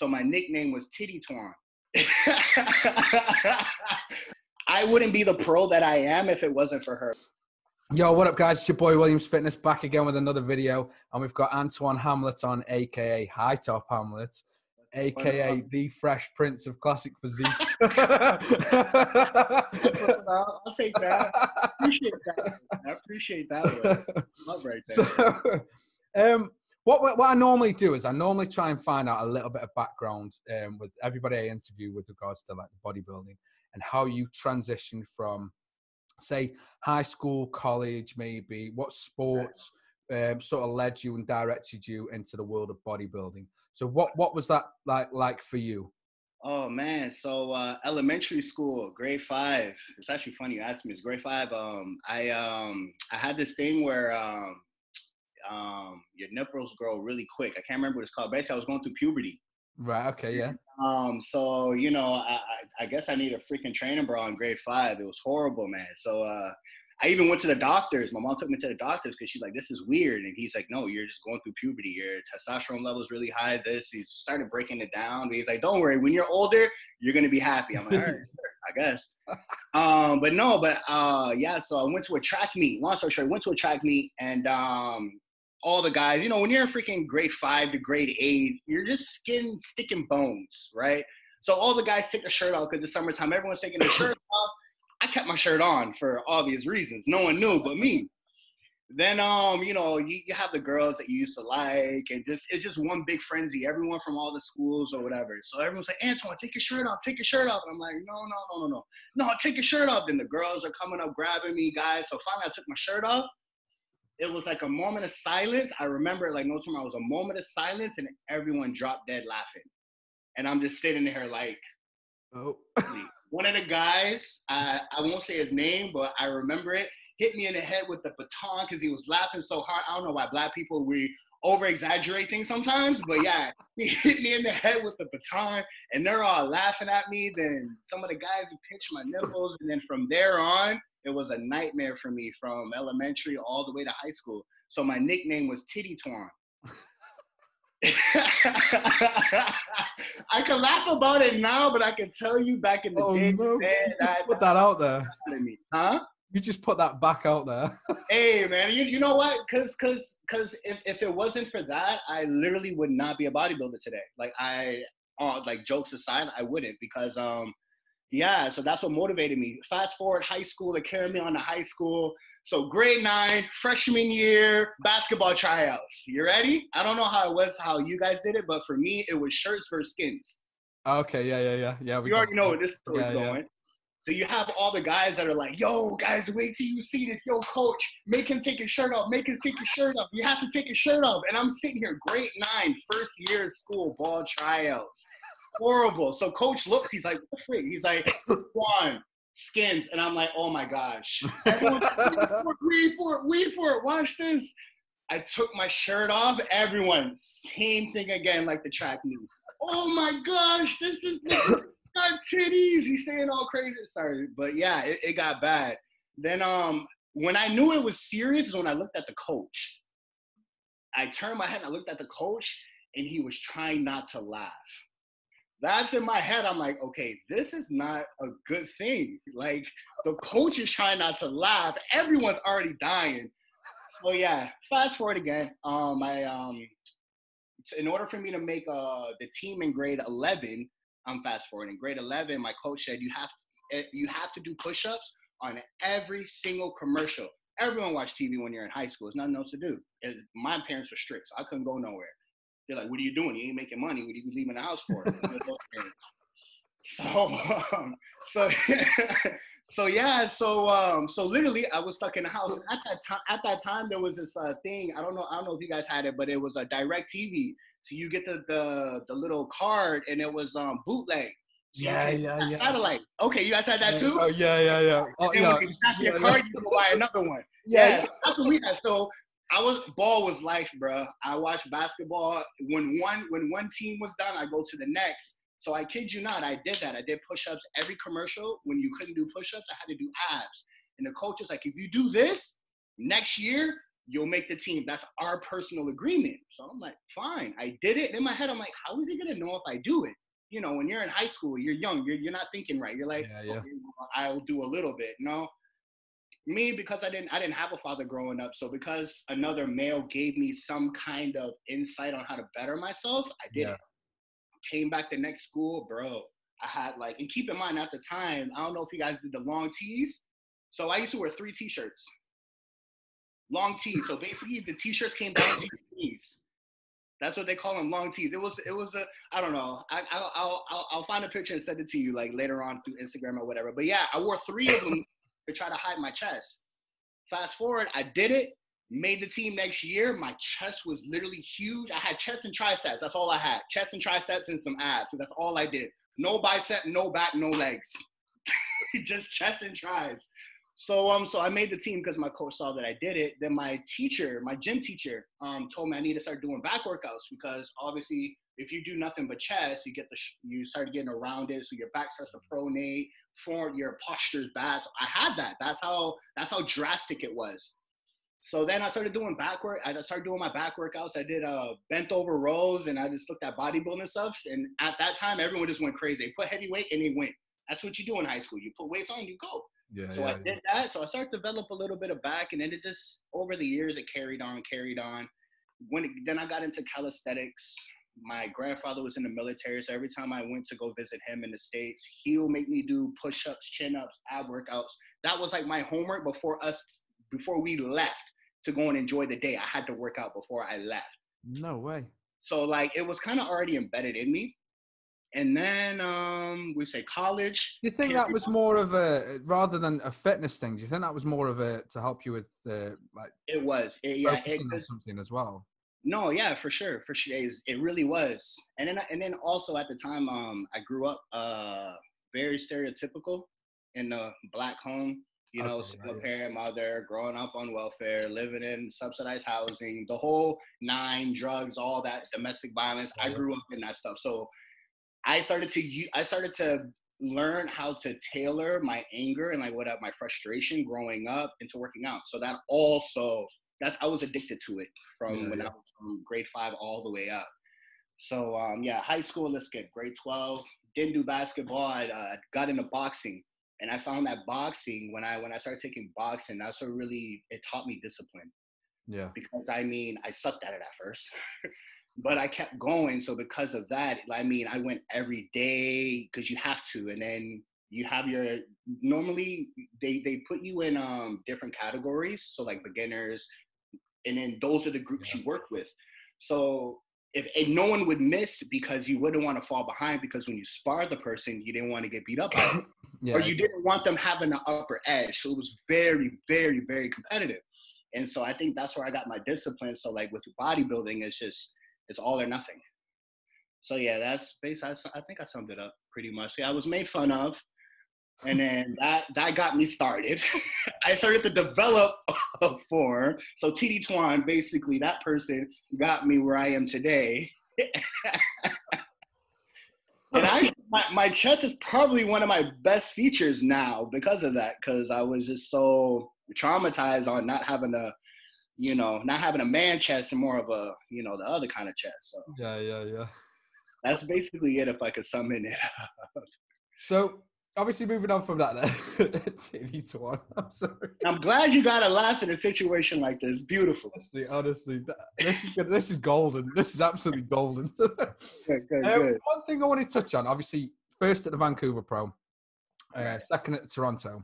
So my nickname was Titty Twan. I wouldn't be the pro that I am if it wasn't for her. Yo, what up, guys? It's your boy Williams Fitness back again with another video, and we've got Antwane Hamlet on, aka High Top Hamlet, aka the Fresh Prince of Classic Physique. I'll take that. Appreciate that. I appreciate that. Love right there. So, um, what what I normally do is I normally try and find out a little bit of background um, with everybody I interview with regards to like bodybuilding and how you transition from say high school, college, maybe what sports um, sort of led you and directed you into the world of bodybuilding. So what what was that like like for you? Oh man, so uh, elementary school, grade five. It's actually funny you asked me. It's grade five. Um, I um, I had this thing where um, um, your nipples grow really quick. I can't remember what it's called. Basically, I was going through puberty. Right. Okay. Yeah. Um, so you know, I, I, I guess I need a freaking training bra in grade five. It was horrible, man. So uh, I even went to the doctors. My mom took me to the doctors because she's like, "This is weird," and he's like, "No, you're just going through puberty. Your testosterone level is really high." This he started breaking it down. He's like, "Don't worry. When you're older, you're gonna be happy." I'm like, "All right, sure, I guess." Um, but no, but uh, yeah. So I went to a track meet. Long story short, I went to a track meet, and um, all the guys, you know, when you're in freaking grade five to grade eight, you're just skin sticking bones, right? So all the guys take their shirt off because it's summertime. Everyone's taking their shirt off. I kept my shirt on for obvious reasons. No one knew but me. Then um, you know, you, you have the girls that you used to like, and just it's just one big frenzy. Everyone from all the schools or whatever. So everyone's like, Antwane, take your shirt off, take your shirt off. And I'm like, no, no, no, no, no. No, take your shirt off. Then the girls are coming up grabbing me, guys. So finally I took my shirt off it was like a moment of silence. I remember it like no tomorrow. It was a moment of silence, and everyone dropped dead laughing. And I'm just sitting there like, oh. One of the guys, I, I won't say his name, but I remember it, hit me in the head with the baton because he was laughing so hard. I don't know why black people we over exaggerate things sometimes, but yeah, he hit me in the head with the baton, and they're all laughing at me. Then some of the guys who pinched my nipples, and then from there on, it was a nightmare for me from elementary all the way to high school. So my nickname was Titty Twan. I can laugh about it now, but I can tell you back in the oh, day, no. man, I, put that out there. Huh? You just put that back out there. hey man, you, you know what? Cause cause cause if, if it wasn't for that, I literally would not be a bodybuilder today. Like I uh, like jokes aside, I wouldn't because um yeah, so that's what motivated me. Fast forward high school, they carried me on to high school. So grade nine, freshman year, basketball tryouts. You ready? I don't know how it was, how you guys did it, but for me, it was shirts versus skins. Okay, yeah, yeah, yeah, yeah. you already know where this story's yeah, going. Yeah. So you have all the guys that are like, "Yo, guys, wait till you see this. Yo, coach, make him take his shirt off. Make him take his shirt off. You have to take his shirt off." And I'm sitting here, grade nine, first year of school, ball tryouts horrible. So coach looks, he's like, what? He's like, one, skins. And I'm like, oh my gosh. Everyone's wait for it, wait for it, watch this. I took my shirt off. Everyone, same thing again, like the track meet. Oh my gosh, this is got titties. He's saying all crazy. Sorry, but yeah, it, it got bad. Then um, when I knew it was serious is when I looked at the coach. I turned my head and I looked at the coach, and he was trying not to laugh that's in my head. I'm like, okay, this is not a good thing. Like the coach is trying not to laugh. Everyone's already dying. So yeah, fast forward again. Um, I um, in order for me to make uh the team in grade 11, I'm fast forwarding. Grade 11, my coach said you have eh, you have to do push-ups on every single commercial. Everyone watch TV when you're in high school. There's nothing else to do. My parents were strict, so I couldn't go nowhere. They're like, what are you doing? You ain't making money. What are you leaving the house for? so, um, so, so yeah. So, um, so literally, I was stuck in the house. At that time, at that time, there was this uh, thing. I don't know. I don't know if you guys had it, but it was a DirecTV. So you get the the, the little card, and it was um, bootleg. So yeah, yeah, yeah. Satellite. Okay, you guys had that too. Oh yeah, yeah, yeah. Oh, yeah. When you your card, you can buy another one. Yeah, yeah. that's what we had. So I was ball was life, bro. I watched basketball. When one when one team was done, I go to the next. So I kid you not, I did that. I did push-ups every commercial. When you couldn't do push-ups, I had to do abs. And the coach was like, if you do this next year, you'll make the team. That's our personal agreement. So I'm like, fine. I did it. And in my head, I'm like, how is he gonna know if I do it? You know, when you're in high school, you're young, you're, you're not thinking right. You're like, yeah, yeah. Okay, I'll do a little bit. No, me because I didn't I didn't have a father growing up. So because another male gave me some kind of insight on how to better myself, I did yeah. it. Came back the next school, bro. I had like, and keep in mind at the time, I don't know if you guys did the long tees. So I used to wear three t-shirts long tees. So basically, the t-shirts came down to your knees. That's what they call them, long tees. It was, it was a, I don't know. I, I'll, I'll, I'll find a picture and send it to you like later on through Instagram or whatever. But yeah, I wore three of them to try to hide my chest. Fast forward, I did it. Made the team next year. My chest was literally huge. I had chest and triceps. That's all I had. Chest and triceps and some abs. That's all I did. No bicep, no back, no legs. Just chest and tries. So um, so I made the team because my coach saw that I did it. Then my teacher, my gym teacher, um, told me I need to start doing back workouts because obviously if you do nothing but chest, you get the sh- you start getting around it, so your back starts to pronate, form your posture's bad. So I had that. That's how that's how drastic it was. So then I started doing back work. I started doing my back workouts. I did uh, bent over rows, and I just looked at bodybuilding stuff. And at that time, everyone just went crazy. They put heavy weight and they went. That's what you do in high school. You put weights on, you go. Yeah, so yeah, I did yeah. that. So I started to develop a little bit of back, and then it just over the years it carried on, carried on. When it, then I got into calisthenics. My grandfather was in the military, so every time I went to go visit him in the states, he would make me do push-ups, chin-ups, ab workouts. That was like my homework before us, before we left to go and enjoy the day. I had to work out before I left. No way. So like it was kind of already embedded in me and then um, we say college. Do you think that was more of a rather than a fitness thing? Do you think that was more of a to help you with the like? It was, it, yeah, it was something as well. No, yeah, for sure, for sure, it really was. And then, and then also at the time, um, I grew up uh very stereotypical in a black home. You know, okay, single parent mother, growing up on welfare, living in subsidized housing, the whole nine, drugs, all that domestic violence. I grew up in that stuff, so I started to I started to learn how to tailor my anger and like what my frustration growing up into working out. So that also that's I was addicted to it from yeah, when yeah. I was from grade five all the way up. So um, yeah, high school. Let's get grade twelve. Didn't do basketball. I uh, got into boxing, and I found that boxing when I when I started taking boxing, that's what really it taught me discipline. Yeah. Because I mean, I sucked at it at first. but I kept going. So because of that, I mean, I went every day because you have to, and then you have your normally they they put you in um different categories, so like beginners, and then those are the groups yeah. you work with. So if and no one would miss because you wouldn't want to fall behind because when you spar the person, you didn't want to get beat up yeah, or you didn't want them having the upper edge. So it was very, very, very competitive. And so I think that's where I got my discipline. So like with bodybuilding, it's just it's all or nothing. So yeah, that's basically. I think I summed it up pretty much. Yeah, I was made fun of, and then that that got me started. I started to develop a form. So TD Twan, basically, that person got me where I am today. and I, my, my chest is probably one of my best features now because of that. Because I was just so traumatized on not having a you know, not having a man chest and more of a, you know, the other kind of chest. So yeah, yeah, yeah. That's basically it. If I could sum it up. So obviously moving on from that then TV to one. I'm sorry. I'm glad you got a laugh in a situation like this. Beautiful. Honestly, honestly, this is good. this is golden. This is absolutely golden. good, good, um, good. One thing I want to touch on, obviously, first at the Vancouver Pro, uh, second at Toronto.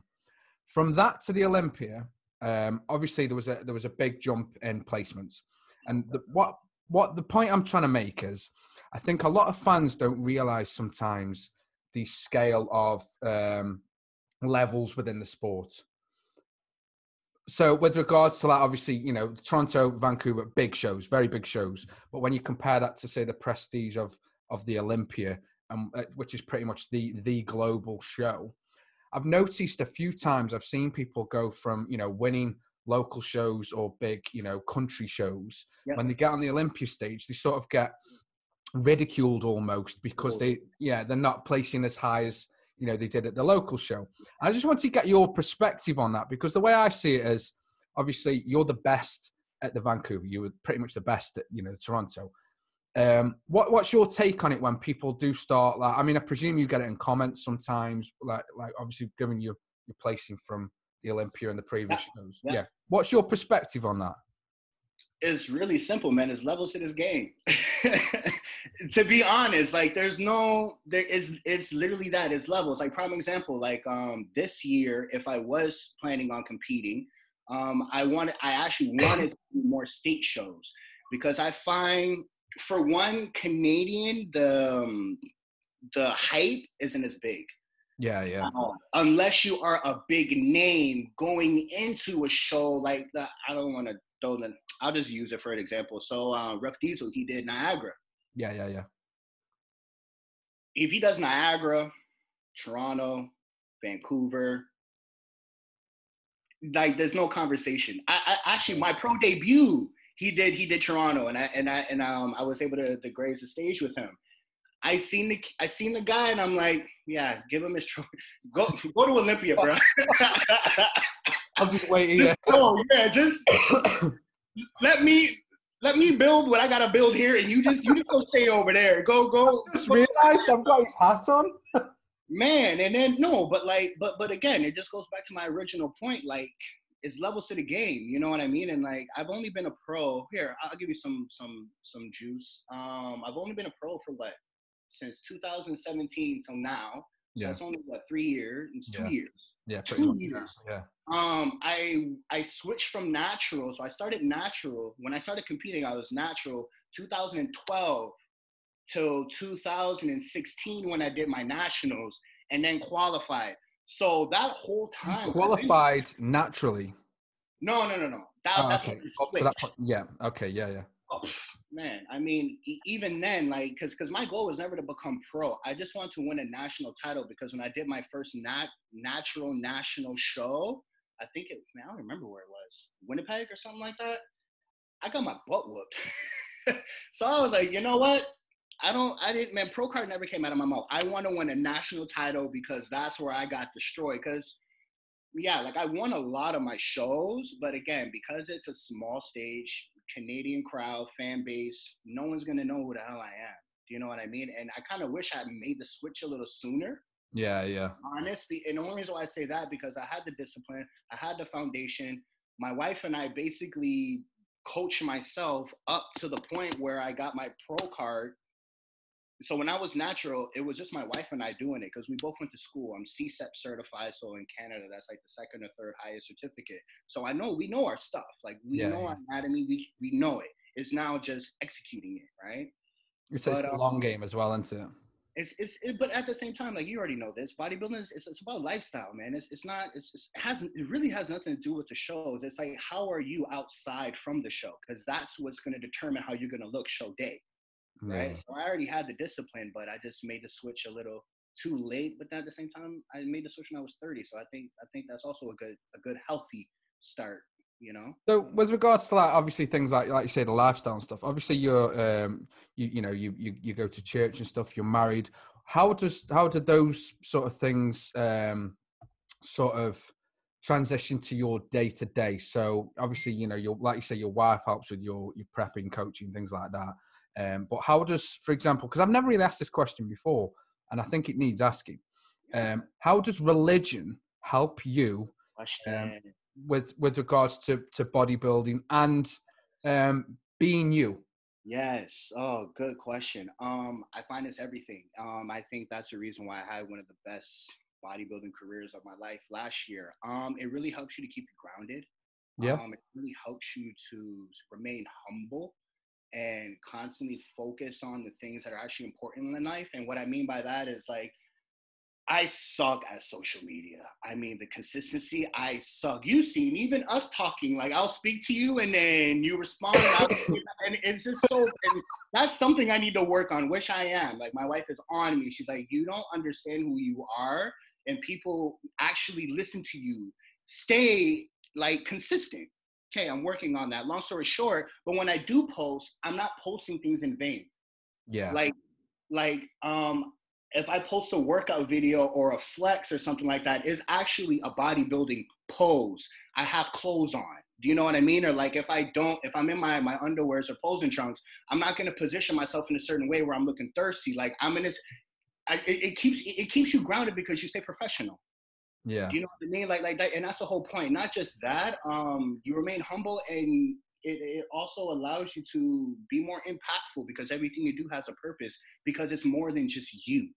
From that to the Olympia, um, obviously there was a there was a big jump in placements, and the, what what the point I'm trying to make is, I think a lot of fans don't realize sometimes the scale of um, levels within the sport. So, with regards to that, obviously, you know, Toronto, Vancouver, big shows, very big shows. But when you compare that to say the prestige of of the Olympia, um, uh, which is pretty much the the global show, I've noticed a few times I've seen people go from you know winning local shows or big you know country shows yep. when they get on the Olympia stage they sort of get ridiculed almost because they yeah they're not placing as high as you know they did at the local show. I just want to get your perspective on that because the way I see it is obviously you're the best at the Vancouver. You were pretty much the best at you know Toronto. Um, what what's your take on it when people do start like? I mean, I presume you get it in comments sometimes. Like like obviously, given your your placing from the Olympia and the previous yeah. shows. Yeah. yeah. What's your perspective on that? It's really simple, man. It's levels to this game. to be honest, like there's no there is it's literally that. It's levels. Like prime example, like um this year, if I was planning on competing, um I wanted I actually wanted to do more state shows because I find for one Canadian the um, the hype isn't as big. Yeah, yeah. Uh, unless you are a big name going into a show like that, I don't want to throw the. I'll just use it for an example. So, uh, Ruff Diesel, he did Niagara. Yeah, yeah, yeah. If he does Niagara, Toronto, Vancouver, like there's no conversation. I, I actually my pro debut, he did he did Toronto, and I and I and um I was able to, to graze the stage with him. I seen the I seen the guy and I'm like, yeah, give him his trophy. Go go to Olympia, bro. I'm just waiting. Yeah. Oh yeah, just let me let me build what I gotta build here, and you just you just go stay over there. Go go. I just realized I've got his hat on. Man, and then no, but like, but but again, it just goes back to my original point. Like, it's levels to the game. You know what I mean? And like, I've only been a pro. Here, I'll give you some some some juice. Um, I've only been a pro for what since 2017 till now. So yeah. that's only what three years. It's two yeah. years. Yeah, two years. Yeah. Um, I I switched from natural. So I started natural. When I started competing, I was natural 2012 till 2016 when I did my nationals and then qualified. So that whole time you qualified naturally. No, no, no, no. That, oh, that's okay. Oh, so that, yeah. Okay. Yeah. Yeah. Oh, man, I mean, even then, like, because because my goal was never to become pro. I just wanted to win a national title because when I did my first nat natural national show, I think it. Man, I don't remember where it was, Winnipeg or something like that. I got my butt whooped. so I was like, you know what? I don't. I didn't. Man, pro card never came out of my mouth. I want to win a national title because that's where I got destroyed. Because yeah, like I won a lot of my shows, but again, because it's a small stage, Canadian crowd, fan base, no one's gonna know who the hell I am. Do you know what I mean? And I kind of wish I made the switch a little sooner. Yeah, yeah. Honestly, and the only reason why I say that because I had the discipline, I had the foundation. My wife and I basically coached myself up to the point where I got my pro card so when I was natural, it was just my wife and I doing it because we both went to school. I'm CSEP certified, so in Canada, that's like the second or third highest certificate. So I know we know our stuff. Like we yeah, know yeah. our anatomy, we we know it. It's now just executing it, right? It's, but, it's a long um, game as well, isn't it? It's it's it, but at the same time, like you already know this, bodybuilding is it's, it's about lifestyle, man. It's it's not it's, it's it hasn't it really has nothing to do with the shows. It's like how are you outside from the show because that's what's going to determine how you're going to look show day right? So I already had the discipline, but I just made the switch a little too late. But at the same time, I made the switch when I was 30. So I think I think that's also a good a good healthy start. You know. So with regards to that, obviously things like like you say the lifestyle and stuff. Obviously you're um you you know you you you go to church and stuff. You're married. How does how do those sort of things um sort of transition to your day to day so obviously you know your like you say your wife helps with your your prepping coaching things like that um, but how does, for example, because I've never really asked this question before, and I think it needs asking. Um, how does religion help you um, with with regards to to bodybuilding and um, being you? Yes. Oh, good question. Um, I find it's everything. Um, I think that's the reason why I had one of the best bodybuilding careers of my life last year. Um, it really helps you to keep you grounded. Yeah. Um, it really helps you to remain humble and constantly focus on the things that are actually important in life. And what I mean by that is like, I suck at social media. I mean, the consistency, I suck. You see even us talking, like I'll speak to you and then you respond. and it's just so, that's something I need to work on, which I am. Like my wife is on me. She's like, you don't understand who you are and people actually listen to you. Stay like consistent okay, I'm working on that. Long story short, but when I do post, I'm not posting things in vain. Yeah. Like, like, um, if I post a workout video or a flex or something like that, is actually a bodybuilding pose. I have clothes on. Do you know what I mean? Or like if I don't, if I'm in my my underwears or posing trunks, I'm not gonna position myself in a certain way where I'm looking thirsty. Like I'm in this. I, it, it keeps it keeps you grounded because you stay professional. Yeah. You know what I mean? Like like that, and that's the whole point. Not just that. Um, you remain humble, and it, it also allows you to be more impactful because everything you do has a purpose. Because it's more than just you.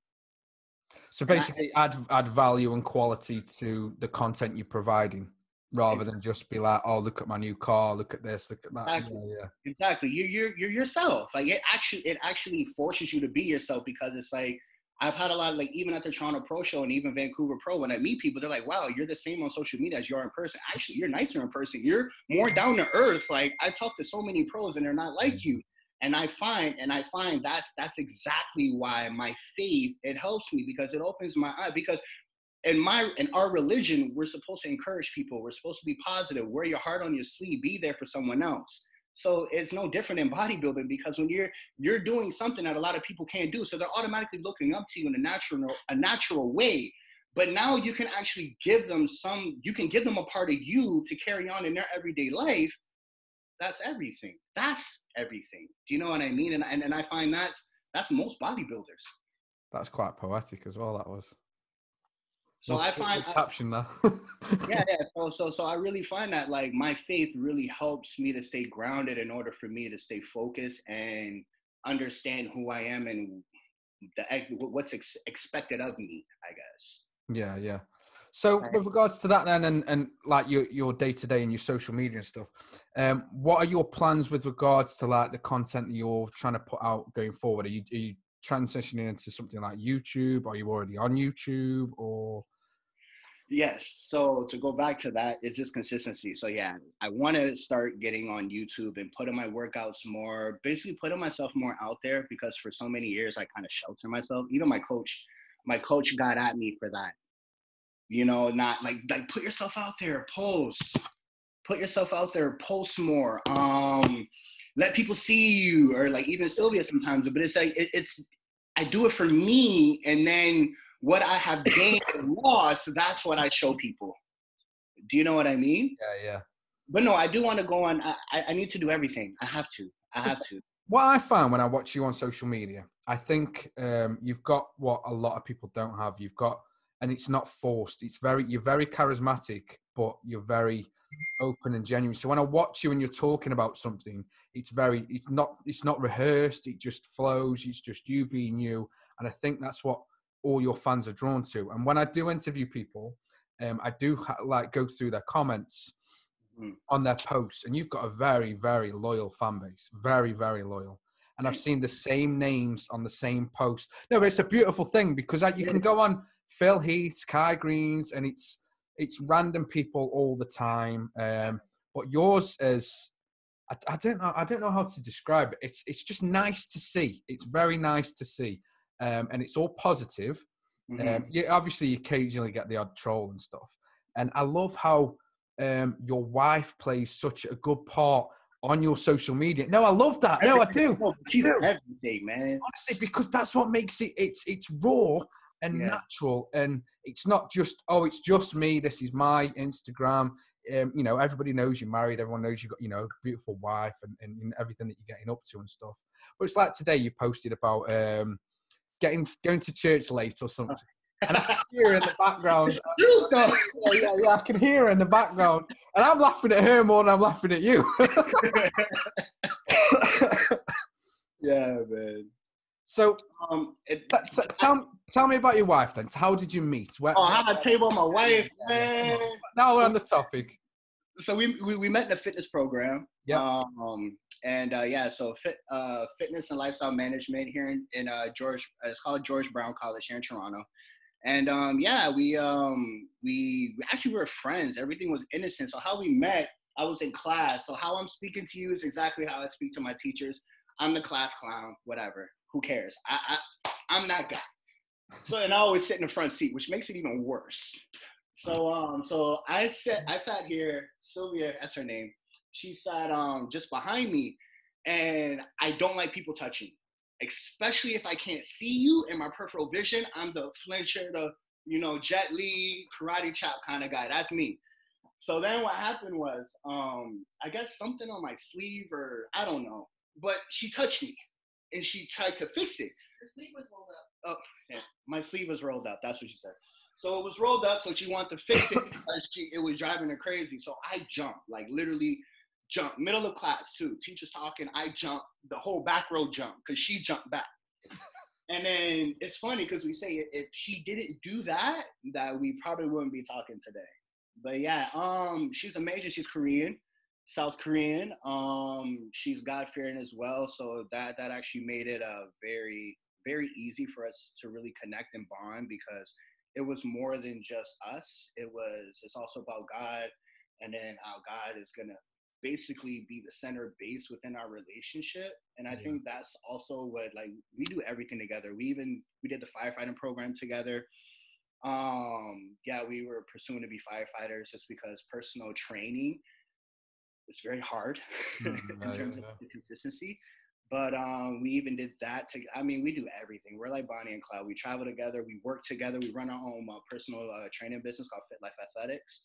So basically, I, add add value and quality to the content you're providing rather than just be like, oh, look at my new car, look at this, look at that. Exactly. Yeah, yeah. Exactly. You you're you're yourself. Like it actually it actually forces you to be yourself because it's like I've had a lot of like even at the Toronto Pro Show and even Vancouver Pro, when I meet people, they're like, wow, you're the same on social media as you are in person. Actually, you're nicer in person. You're more down to earth. Like I talk to so many pros and they're not like Mm-hmm. you. And I find and I find that's that's exactly why my faith it helps me because it opens my eye because in my in our religion, we're supposed to encourage people. We're supposed to be positive. Wear your heart on your sleeve. Be there for someone else. So it's no different in bodybuilding because when you're you're doing something that a lot of people can't do, so they're automatically looking up to you in a natural a natural way. But now you can actually give them some. You can give them a part of you to carry on in their everyday life. That's everything. That's everything. Do you know what I mean? And and, and I find that's that's most bodybuilders. That's quite poetic as well. That was. So We'll I find caption there. yeah, yeah. So, so, so I really find that like my faith really helps me to stay grounded in order for me to stay focused and understand who I am and the what's ex- expected of me. I guess. Yeah, yeah. So with regards to that then and, and like your your day to day and your social media and stuff, um, what are your plans with regards to like the content that you're trying to put out going forward? Are you are you transitioning into something like YouTube? Are you already on YouTube or Yes. So to go back to that, it's just consistency. So yeah, I want to start getting on YouTube and putting my workouts more, basically putting myself more out there because for so many years I kind of shelter myself. Even my coach, my coach got at me for that. You know, not like like put yourself out there, post, put yourself out there, post more. Um, let people see you, or like even Sylvia sometimes. But it's like it, it's I do it for me, and then what I have gained and lost, that's what I show people. Do you know what I mean? yeah, yeah. But no, I do want to go on. I, I- need to do everything. I have to. I have to. What I found when I watch you on social media, I think um, you've got what a lot of people don't have. You've got, and it's not forced. It's very, you're very charismatic, but you're very open and genuine. So when I watch you and you're talking about something, it's very, it's not, it's not rehearsed. It just flows. It's just you being you, and I think that's what all your fans are drawn to. And when I do interview people, um, I do ha- like go through their comments Mhm. on their posts, and you've got a very, very loyal fan base, very, very loyal. And I've seen the same names on the same post. No, but it's a beautiful thing because like, you can go on Phil Heath, Kai Greene's, and it's it's random people all the time. Um, but yours is, I, I don't know, I don't know how to describe it. It's it's just nice to see. It's very nice to see, um, and it's all positive. Mhm. Um, you obviously you occasionally get the odd troll and stuff, and I love how um, your wife plays such a good part on your social media. No, I love that. No, I do she's everything, man. honestly because that's what makes it. It's it's raw and Yeah. natural, and it's not just oh, it's just me. This is my Instagram. Um, you know, everybody knows you're married. Everyone knows you've got you know a beautiful wife and, and, and everything that you're getting up to and stuff. But it's like today you posted about um, getting going to church late or something. And I can hear her in the background. Yeah, yeah, yeah, I can hear her in the background. And I'm laughing at her more than I'm laughing at you. yeah, man. So Um, it, tell, tell me about your wife then. How did you meet? Where, oh, I had a table with my wife, man. now we're on the topic. So we, we we met in a fitness program. Yeah. Um, and uh, yeah, so fit uh fitness and lifestyle management here in, in uh George. It's called George Brown College here in Toronto. And um, yeah, we um we we actually were friends. Everything was innocent. So how we met, I was in class. So how I'm speaking to you is exactly how I speak to my teachers. I'm the class clown, whatever. Who cares? I, I I'm that guy. So and I always sit in the front seat, which makes it even worse. So um so I sat I sat here, Sylvia, that's her name. She sat um just behind me, and I don't like people touching, especially if I can't see you in my peripheral vision. I'm the flincher, the you know Jet Li karate chop kind of guy. That's me. So then what happened was, um, I guess something on my sleeve or I don't know, but she touched me and she tried to fix it. Her sleeve was rolled up. Oh, yeah, my sleeve was rolled up. That's what she said. So it was rolled up, so she wanted to fix it because she, it was driving her crazy. So I jumped, like literally jumped, middle of class too. Teacher's talking, I jumped, the whole back row jumped because she jumped back. And then it's funny because we say if she didn't do that, that we probably wouldn't be talking today. But yeah, um, she's amazing. She's Korean, South Korean. Um, she's God fearing as well. So that that actually made it a very very easy for us to really connect and bond because it was more than just us. It was it's also about God and then how God is gonna basically be the center base within our relationship. And I Yeah. think that's also what like we do everything together. We even we did the firefighting program together. Um, yeah, we were pursuing to be firefighters just because personal training is very hard Mm, in terms of the consistency. But um, we even did that. To, I mean, we do everything. We're like Bonnie and Clyde. We travel together. We work together. We run our own uh, personal uh, training business called Fit Life Athletics,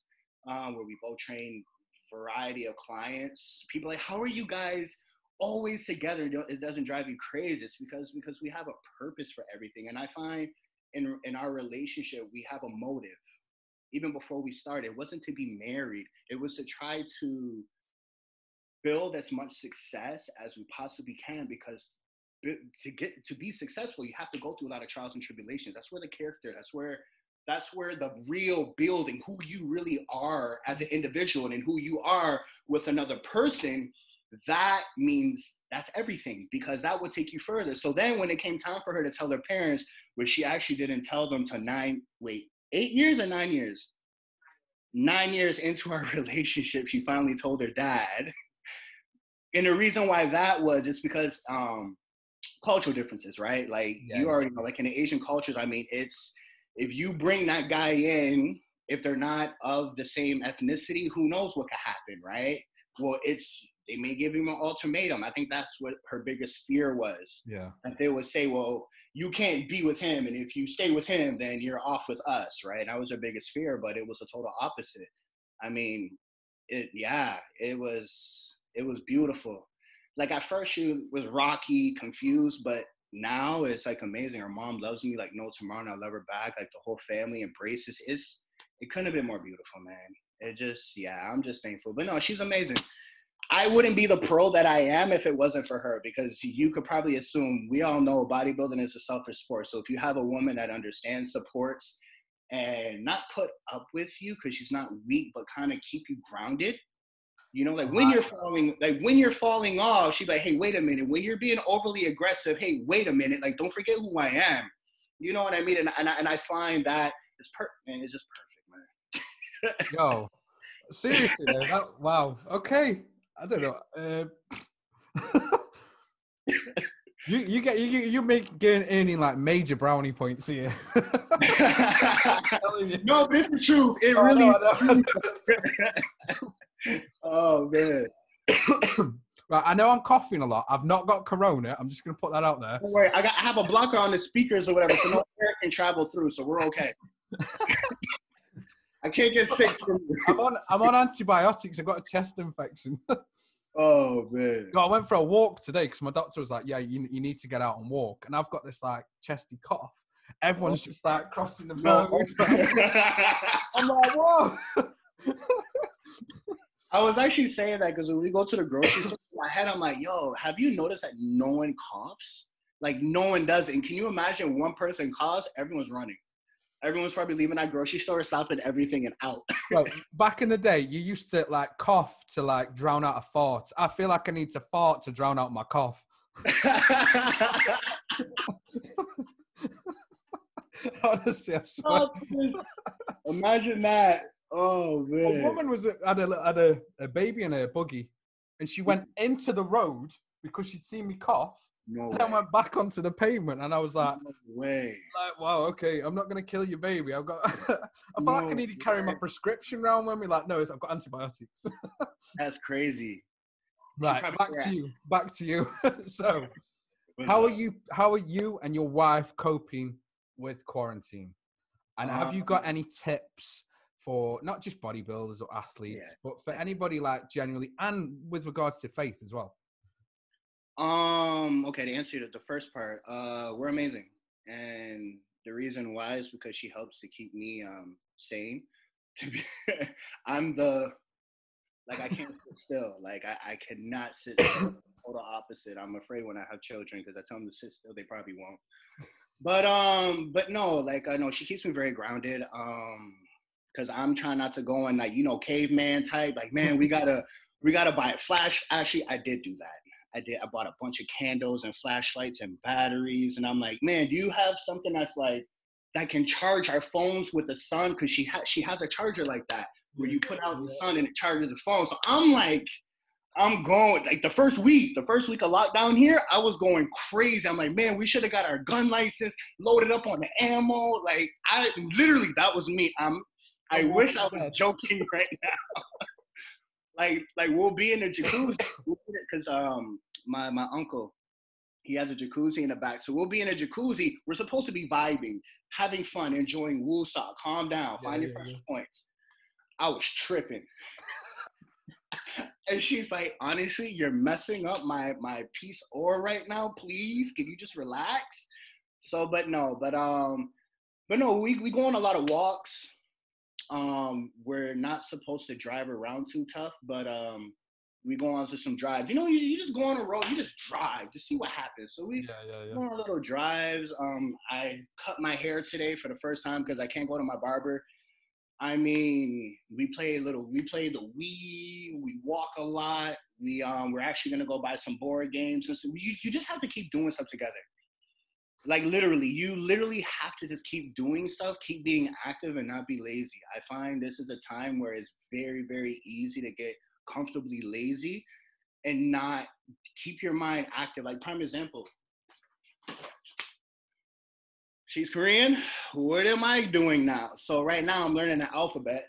um, where we both train variety of clients. People are like, how are you guys always together? It doesn't drive you crazy. It's because because we have a purpose for everything. And I find in in our relationship we have a motive. Even before we started, it wasn't to be married. It was to try to build as much success as we possibly can because to get to be successful you have to go through a lot of trials and tribulations. That's where the character that's where that's where the real building who you really are as an individual and who you are with another person that means that's everything because that would take you further. So then when it came time for her to tell her parents which she actually didn't tell them to nine wait eight years or nine years? Nine years into our relationship she finally told her dad and the reason why that was is because um cultural differences right? Like Yeah. you already know like in the asian cultures i mean it's if you bring that guy in if they're not of the same ethnicity who knows what could happen right? Well it's they may give him an ultimatum. I think that's what her biggest fear was yeah. that they would say well you can't be with him and if you stay with him then you're off with us right? That was her biggest fear but it was a total opposite. I mean it yeah it was it was beautiful. Like at first she was rocky confused but now it's like amazing. Her mom loves me like no tomorrow and i love her back. Like the whole family embraces it's it couldn't have been more beautiful man. It just yeah i'm just thankful. But no she's amazing. I wouldn't be the pro that I am if it wasn't for her because you could probably assume we all know bodybuilding is a selfish sport. So if you have a woman that understands, supports, and not put up with you because she's not weak, but kind of keep you grounded. You know, like when you're falling, like when you're falling off, she'd be like, "Hey, wait a minute." When you're being overly aggressive, hey, wait a minute. Like, don't forget who I am. You know what I mean? And and I, and I find that it's perfect, man. It's just perfect, man. Yo, seriously, that, wow. Okay, I don't know. Uh, you you get you you make getting earning like major brownie points here. No, this is true. It Oh, really. no, no. Oh man. Right, I know I'm coughing a lot. I've not got corona. I'm just gonna put that out there. Don't worry, I got I have a blocker on the speakers or whatever, so no air can travel through, so we're okay. I can't get sick from I'm on I'm on antibiotics. I've got a chest infection. Oh man. No, I went for a walk today because my doctor was like, "Yeah, you, you need to get out and walk." And I've got this like chesty cough. Everyone's just like crossing the road. I'm like, "Whoa!" I was actually saying that because when we go to the grocery store, in my head I'm like, yo, have you noticed that no one coughs? Like no one does it. And can you imagine one person coughs, everyone's running. Everyone's probably leaving that grocery store, stopping everything and out. Bro, back in the day, you used to like cough to like drown out a fart. I feel like I need to fart to drown out my cough. Honestly, I swear. Oh, Imagine that. Oh man! A woman was had a had a, a baby in a buggy, and she went into the road because she'd seen me cough. No And I went back onto the pavement, and I was like, No way. like, wow, okay, I'm not gonna kill your baby. I've got. I felt like I No need to carry my prescription around with me. Like, no, it's, I've got antibiotics. That's crazy. right, back to you. Back to you. so, how are you? How are you and your wife coping with quarantine? And have uh, you got any tips for not just bodybuilders or athletes, yeah. but for anybody like generally, and with regards to faith as well? Um. Okay. To answer the first part, uh, we're amazing, and the reason why is because she helps to keep me um sane. To be, I'm the like I can't sit still. Like I, I cannot sit still. Total opposite. I'm afraid when I have children because I tell them to sit still, they probably won't. But um, but no, like I know she keeps me very grounded. Um, because I'm trying not to go on like you know caveman type. Like man, we gotta we gotta buy a flash. Actually, I did do that. I did. I bought a bunch of candles and flashlights and batteries, and I'm like, man, do you have something that's like that can charge our phones with the sun? Because she has she has a charger like that where you put out the sun and it charges the phone. So I'm like, I'm going like the first week, the first week of lockdown here, I was going crazy. I'm like, man, we should have got our gun license loaded up on the ammo. Like I literally, that was me. I'm. I oh, wish I was joking right now. like, like we'll be in the jacuzzi because um my my uncle he has a jacuzzi in the back. So we'll be in a jacuzzi. We're supposed to be vibing, having fun, enjoying woosah, calm down, yeah, your yeah, pressure yeah. points. I was tripping. and she's like, honestly, you're messing up my my peace or right now. Please, can you just relax? So, but no, but um, but no, we we go on a lot of walks. Um, we're not supposed to drive around too tough, but um, we go on to some drives. You know, you, you, just go on a road, you just drive to see what happens. So we yeah, yeah, yeah. go on little drives. Um, I cut my hair today for the first time because I can't go to my barber. I mean, we play a little. We play the Wii. We walk a lot. We um, we're actually gonna go buy some board games and so you, you just have to keep doing stuff together. Like literally, you literally have to just keep doing stuff, keep being active, and not be lazy. I find this is a time where it's very, very easy to get comfortably lazy and not keep your mind active. Like prime example, she's Korean. What am I doing now? So right now I'm learning the alphabet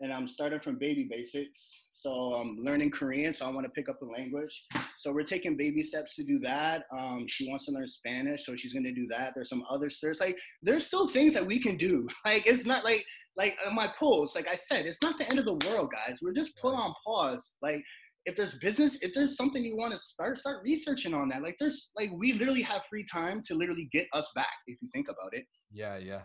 and I'm starting from baby basics. So I'm learning Korean, so I want to pick up the language. So we're taking baby steps to do that. Um, she wants to learn Spanish, so she's gonna do that. There's some other there's like there's still things that we can do. Like it's not like like my post, like I said, it's not the end of the world, guys. We're just put on pause. Like if there's business, if there's something you want to start, start researching on that. Like there's like we literally have free time to literally get us back if you think about it. Yeah, yeah.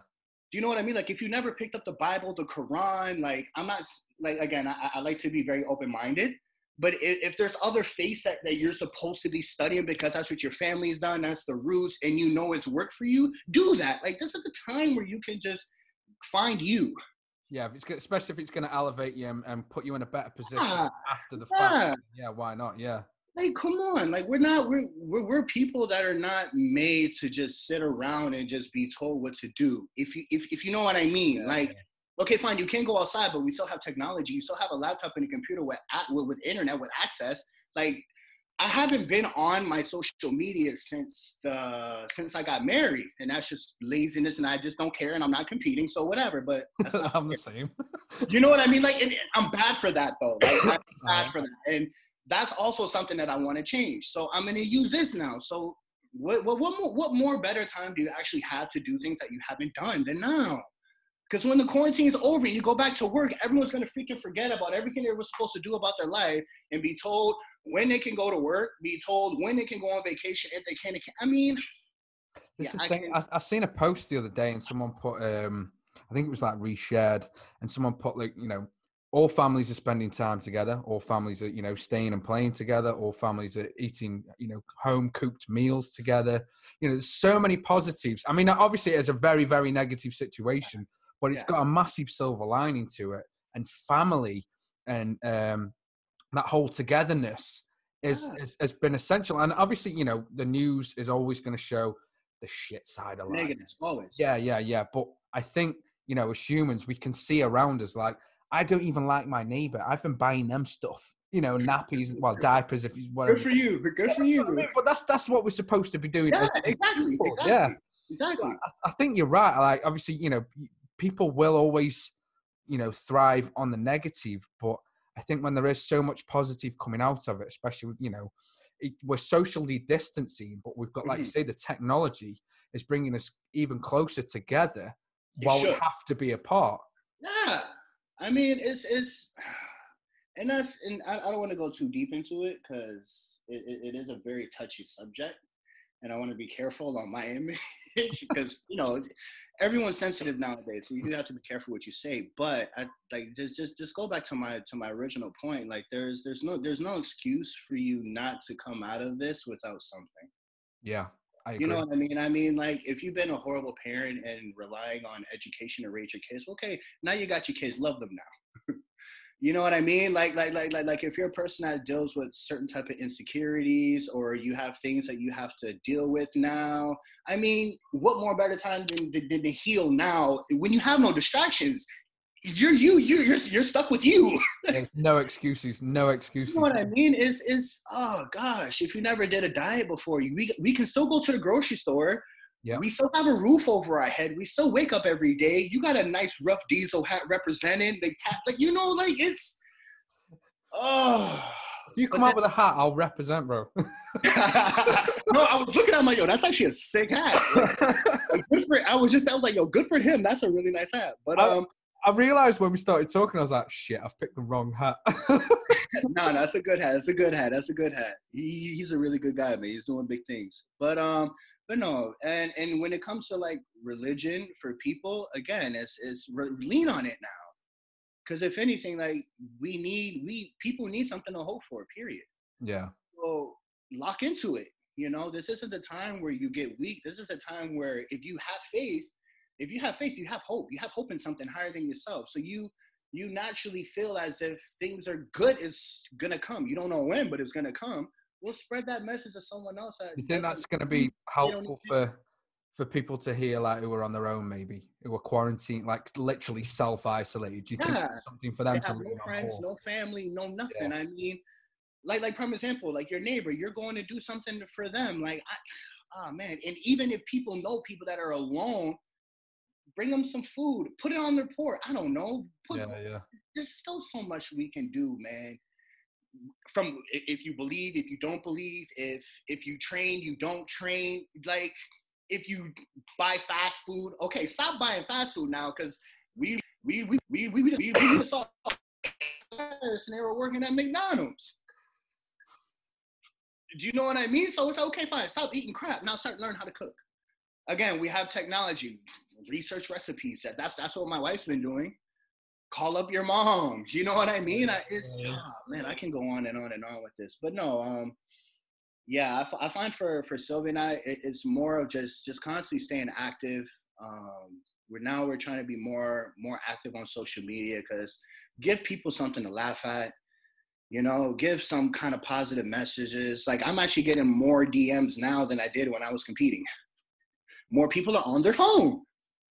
Do you know what I mean? Like if you never picked up the Bible, the Quran, like I'm not like again, I, I like to be very open-minded. But if, if there's other faiths that, that you're supposed to be studying because that's what your family's done, that's the roots, and you know it's work for you, do that. Like this is the time where you can just find you. Yeah, if it's especially if it's going to elevate you and, and, put you in a better position yeah, after the yeah. fact. Yeah, why not? Yeah. Like, come on! Like, we're not we're, we're we're people that are not made to just sit around and just be told what to do. If you if if you know what I mean, yeah, like. Okay, fine. You can't go outside, but we still have technology. You still have a laptop and a computer with with, with internet with access. Like I haven't been on my social media since the since I got married, and that's just laziness, and I just don't care, and I'm not competing, so whatever. But I'm the same. you know what I mean? Like, I'm bad for that though. Like, I'm bad for that, and that's also something that I want to change. So I'm gonna use this now. So what what what more, what more better time do you actually have to do things that you haven't done than now? Because when the quarantine is over, you go back to work, everyone's gonna freaking forget about everything they were supposed to do about their life and be told when they can go to work, be told when they can go on vacation if they can. They can. I mean, this yeah, I, thing, I, I, seen a post the other day and someone put, um, I think it was like reshared, and someone put like, you know, all families are spending time together. All families are, you know, staying and playing together. All families are eating, you know, home cooked meals together. You know, there's so many positives. I mean, obviously, it's a very, very negative situation, but it's yeah. got a massive silver lining to it. And family and um, that whole togetherness is, yeah. is, has been essential. And obviously, you know, the news is always going to show the shit side of life. Negative, always. Yeah, yeah, yeah. But I think you know, as humans, we can see around us. Like, I don't even like my neighbor. I've been buying them stuff. You know, nappies, well, diapers. If you whatever. Good for you. Good for you. But that's that's what we're supposed to be doing. Yeah, exactly. exactly. Yeah, exactly. I, I think you're right. Like, obviously, you know, people will always, you know, thrive on the negative, but I think when there is so much positive coming out of it, especially you know, it, we're socially distancing, but we've got, like mm-hmm. you say, the technology is bringing us even closer together it while should. we have to be apart. Yeah. I mean, it's it's, and that's and I, I don't want to go too deep into it because it, it, is a very touchy subject, and I want to be careful on my image because you know everyone's sensitive nowadays, so you do have to be careful what you say. But I like just just just go back to my to my original point. Like there's there's no there's no excuse for you not to come out of this without something. Yeah. You know what I mean? I mean, like if you've been a horrible parent and relying on education to raise your kids, okay, now you got your kids, love them now. you know what I mean? Like, like, like, like, like if you're a person that deals with certain type of insecurities or you have things that you have to deal with now, I mean, what more better time than, than, than to heal now when you have no distractions? You're you you you're you're stuck with you. No excuses. No excuses. You know what I mean? Is is oh gosh, if you never did a diet before, you we we can still go to the grocery store. Yeah. We still have a roof over our head. We still wake up every day. You got a nice Ruff Diesel hat representing. They tap like you know, like it's oh If you come up with a hat, I'll represent, bro. no, I was looking at my yo, that's actually a sick hat. Like, good for I was just I was like, yo, good for him. That's a really nice hat. But um I realized when we started talking, I was like, shit, I've picked the wrong hat. no, no, that's a good hat. That's a good hat. That's a good hat. He, he's a really good guy, man. He's doing big things. But um, but no, and and when it comes to like religion for people, again, it's it's re- lean on it now. Because if anything, like we need we people need something to hope for. Period. yeah. So lock into it. You know, this isn't the time where you get weak. This is the time where if you have faith, if you have faith, you have hope. You have hope in something higher than yourself. So you you naturally feel as if things are good is gonna come. You don't know when, but it's gonna come. We'll spread that message to someone else. You think that's going to be helpful for for people to hear, like who are on their own, maybe who are quarantined, like literally self isolated? Do you think Yeah. it's something for They them to no friends, no family, no nothing. I mean, like like prime example, like your neighbor, you're going to do something for them. Like, I, oh man, and even if people know people that are alone, bring them some food, put it on their porch. I don't know. Put, Yeah, yeah. There's still so much we can do, man. From if you believe, if you don't believe, if if you train, you don't train. Like if you buy fast food, okay, stop buying fast food now because we we we we we we, we, we just saw and they were working at McDonald's. Do you know what I mean? So it's okay, fine. Stop eating crap. Now start learn how to cook. Again, we have technology, research recipes. That that's that's what my wife's been doing. Call up your mom. You know what I mean? I, it's Yeah. ah, man, I can go on and on and on with this, but no, um, yeah, I, f- I find for for Sylvia and I, it, it's more of just just constantly staying active. Um, we're now we're trying to be more more active on social media because give people something to laugh at you know give some kind of positive messages like i'm actually getting more dms now than i did when i was competing more people are on their phone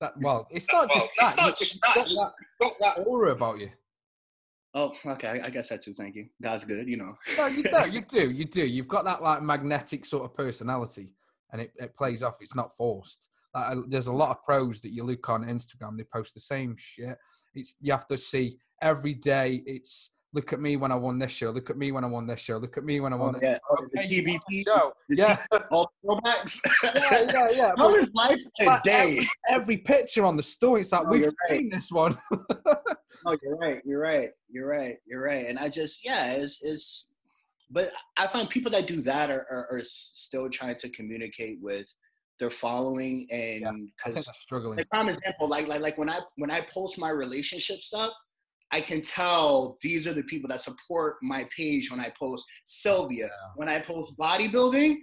That, well, it's not Well, just it's that. not you- just you've got that, got that aura about you. oh okay I, guess I too thank you god's good you know No, you do. You do. You do. You've got that like magnetic sort of personality, and it, it plays off. It's not forced. Like, there's a lot of pros that you look on Instagram. They post the same shit. It's you have to see every day. It's look at me when I won this show. Look at me when I won this show. Look at me when I oh, won. this yeah oh, the Okay, the TBT, show. the Yeah, all throwbacks yeah, yeah, yeah. how But is life today every picture on the story, it's like No, we've you're right. seen this one. Oh, you're right. You're right. You're right. You're right. And I just, yeah, it's, it's, but I find people that do that are, are, are still trying to communicate with their following and because they're struggling. like prime example, like, like, like when I, when I post my relationship stuff, I can tell these are the people that support my page when I post Sylvia, when I post bodybuilding.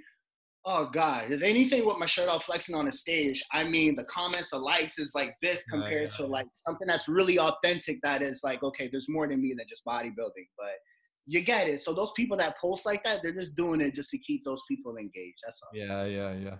Oh God, is anything with my shirt off flexing on a stage? I mean, the comments, the likes is like this compared yeah, to like something that's really authentic. That is like, okay, there's more than me than just bodybuilding, but you get it. So those people that post like that, they're just doing it just to keep those people engaged. That's all. Yeah, yeah, yeah.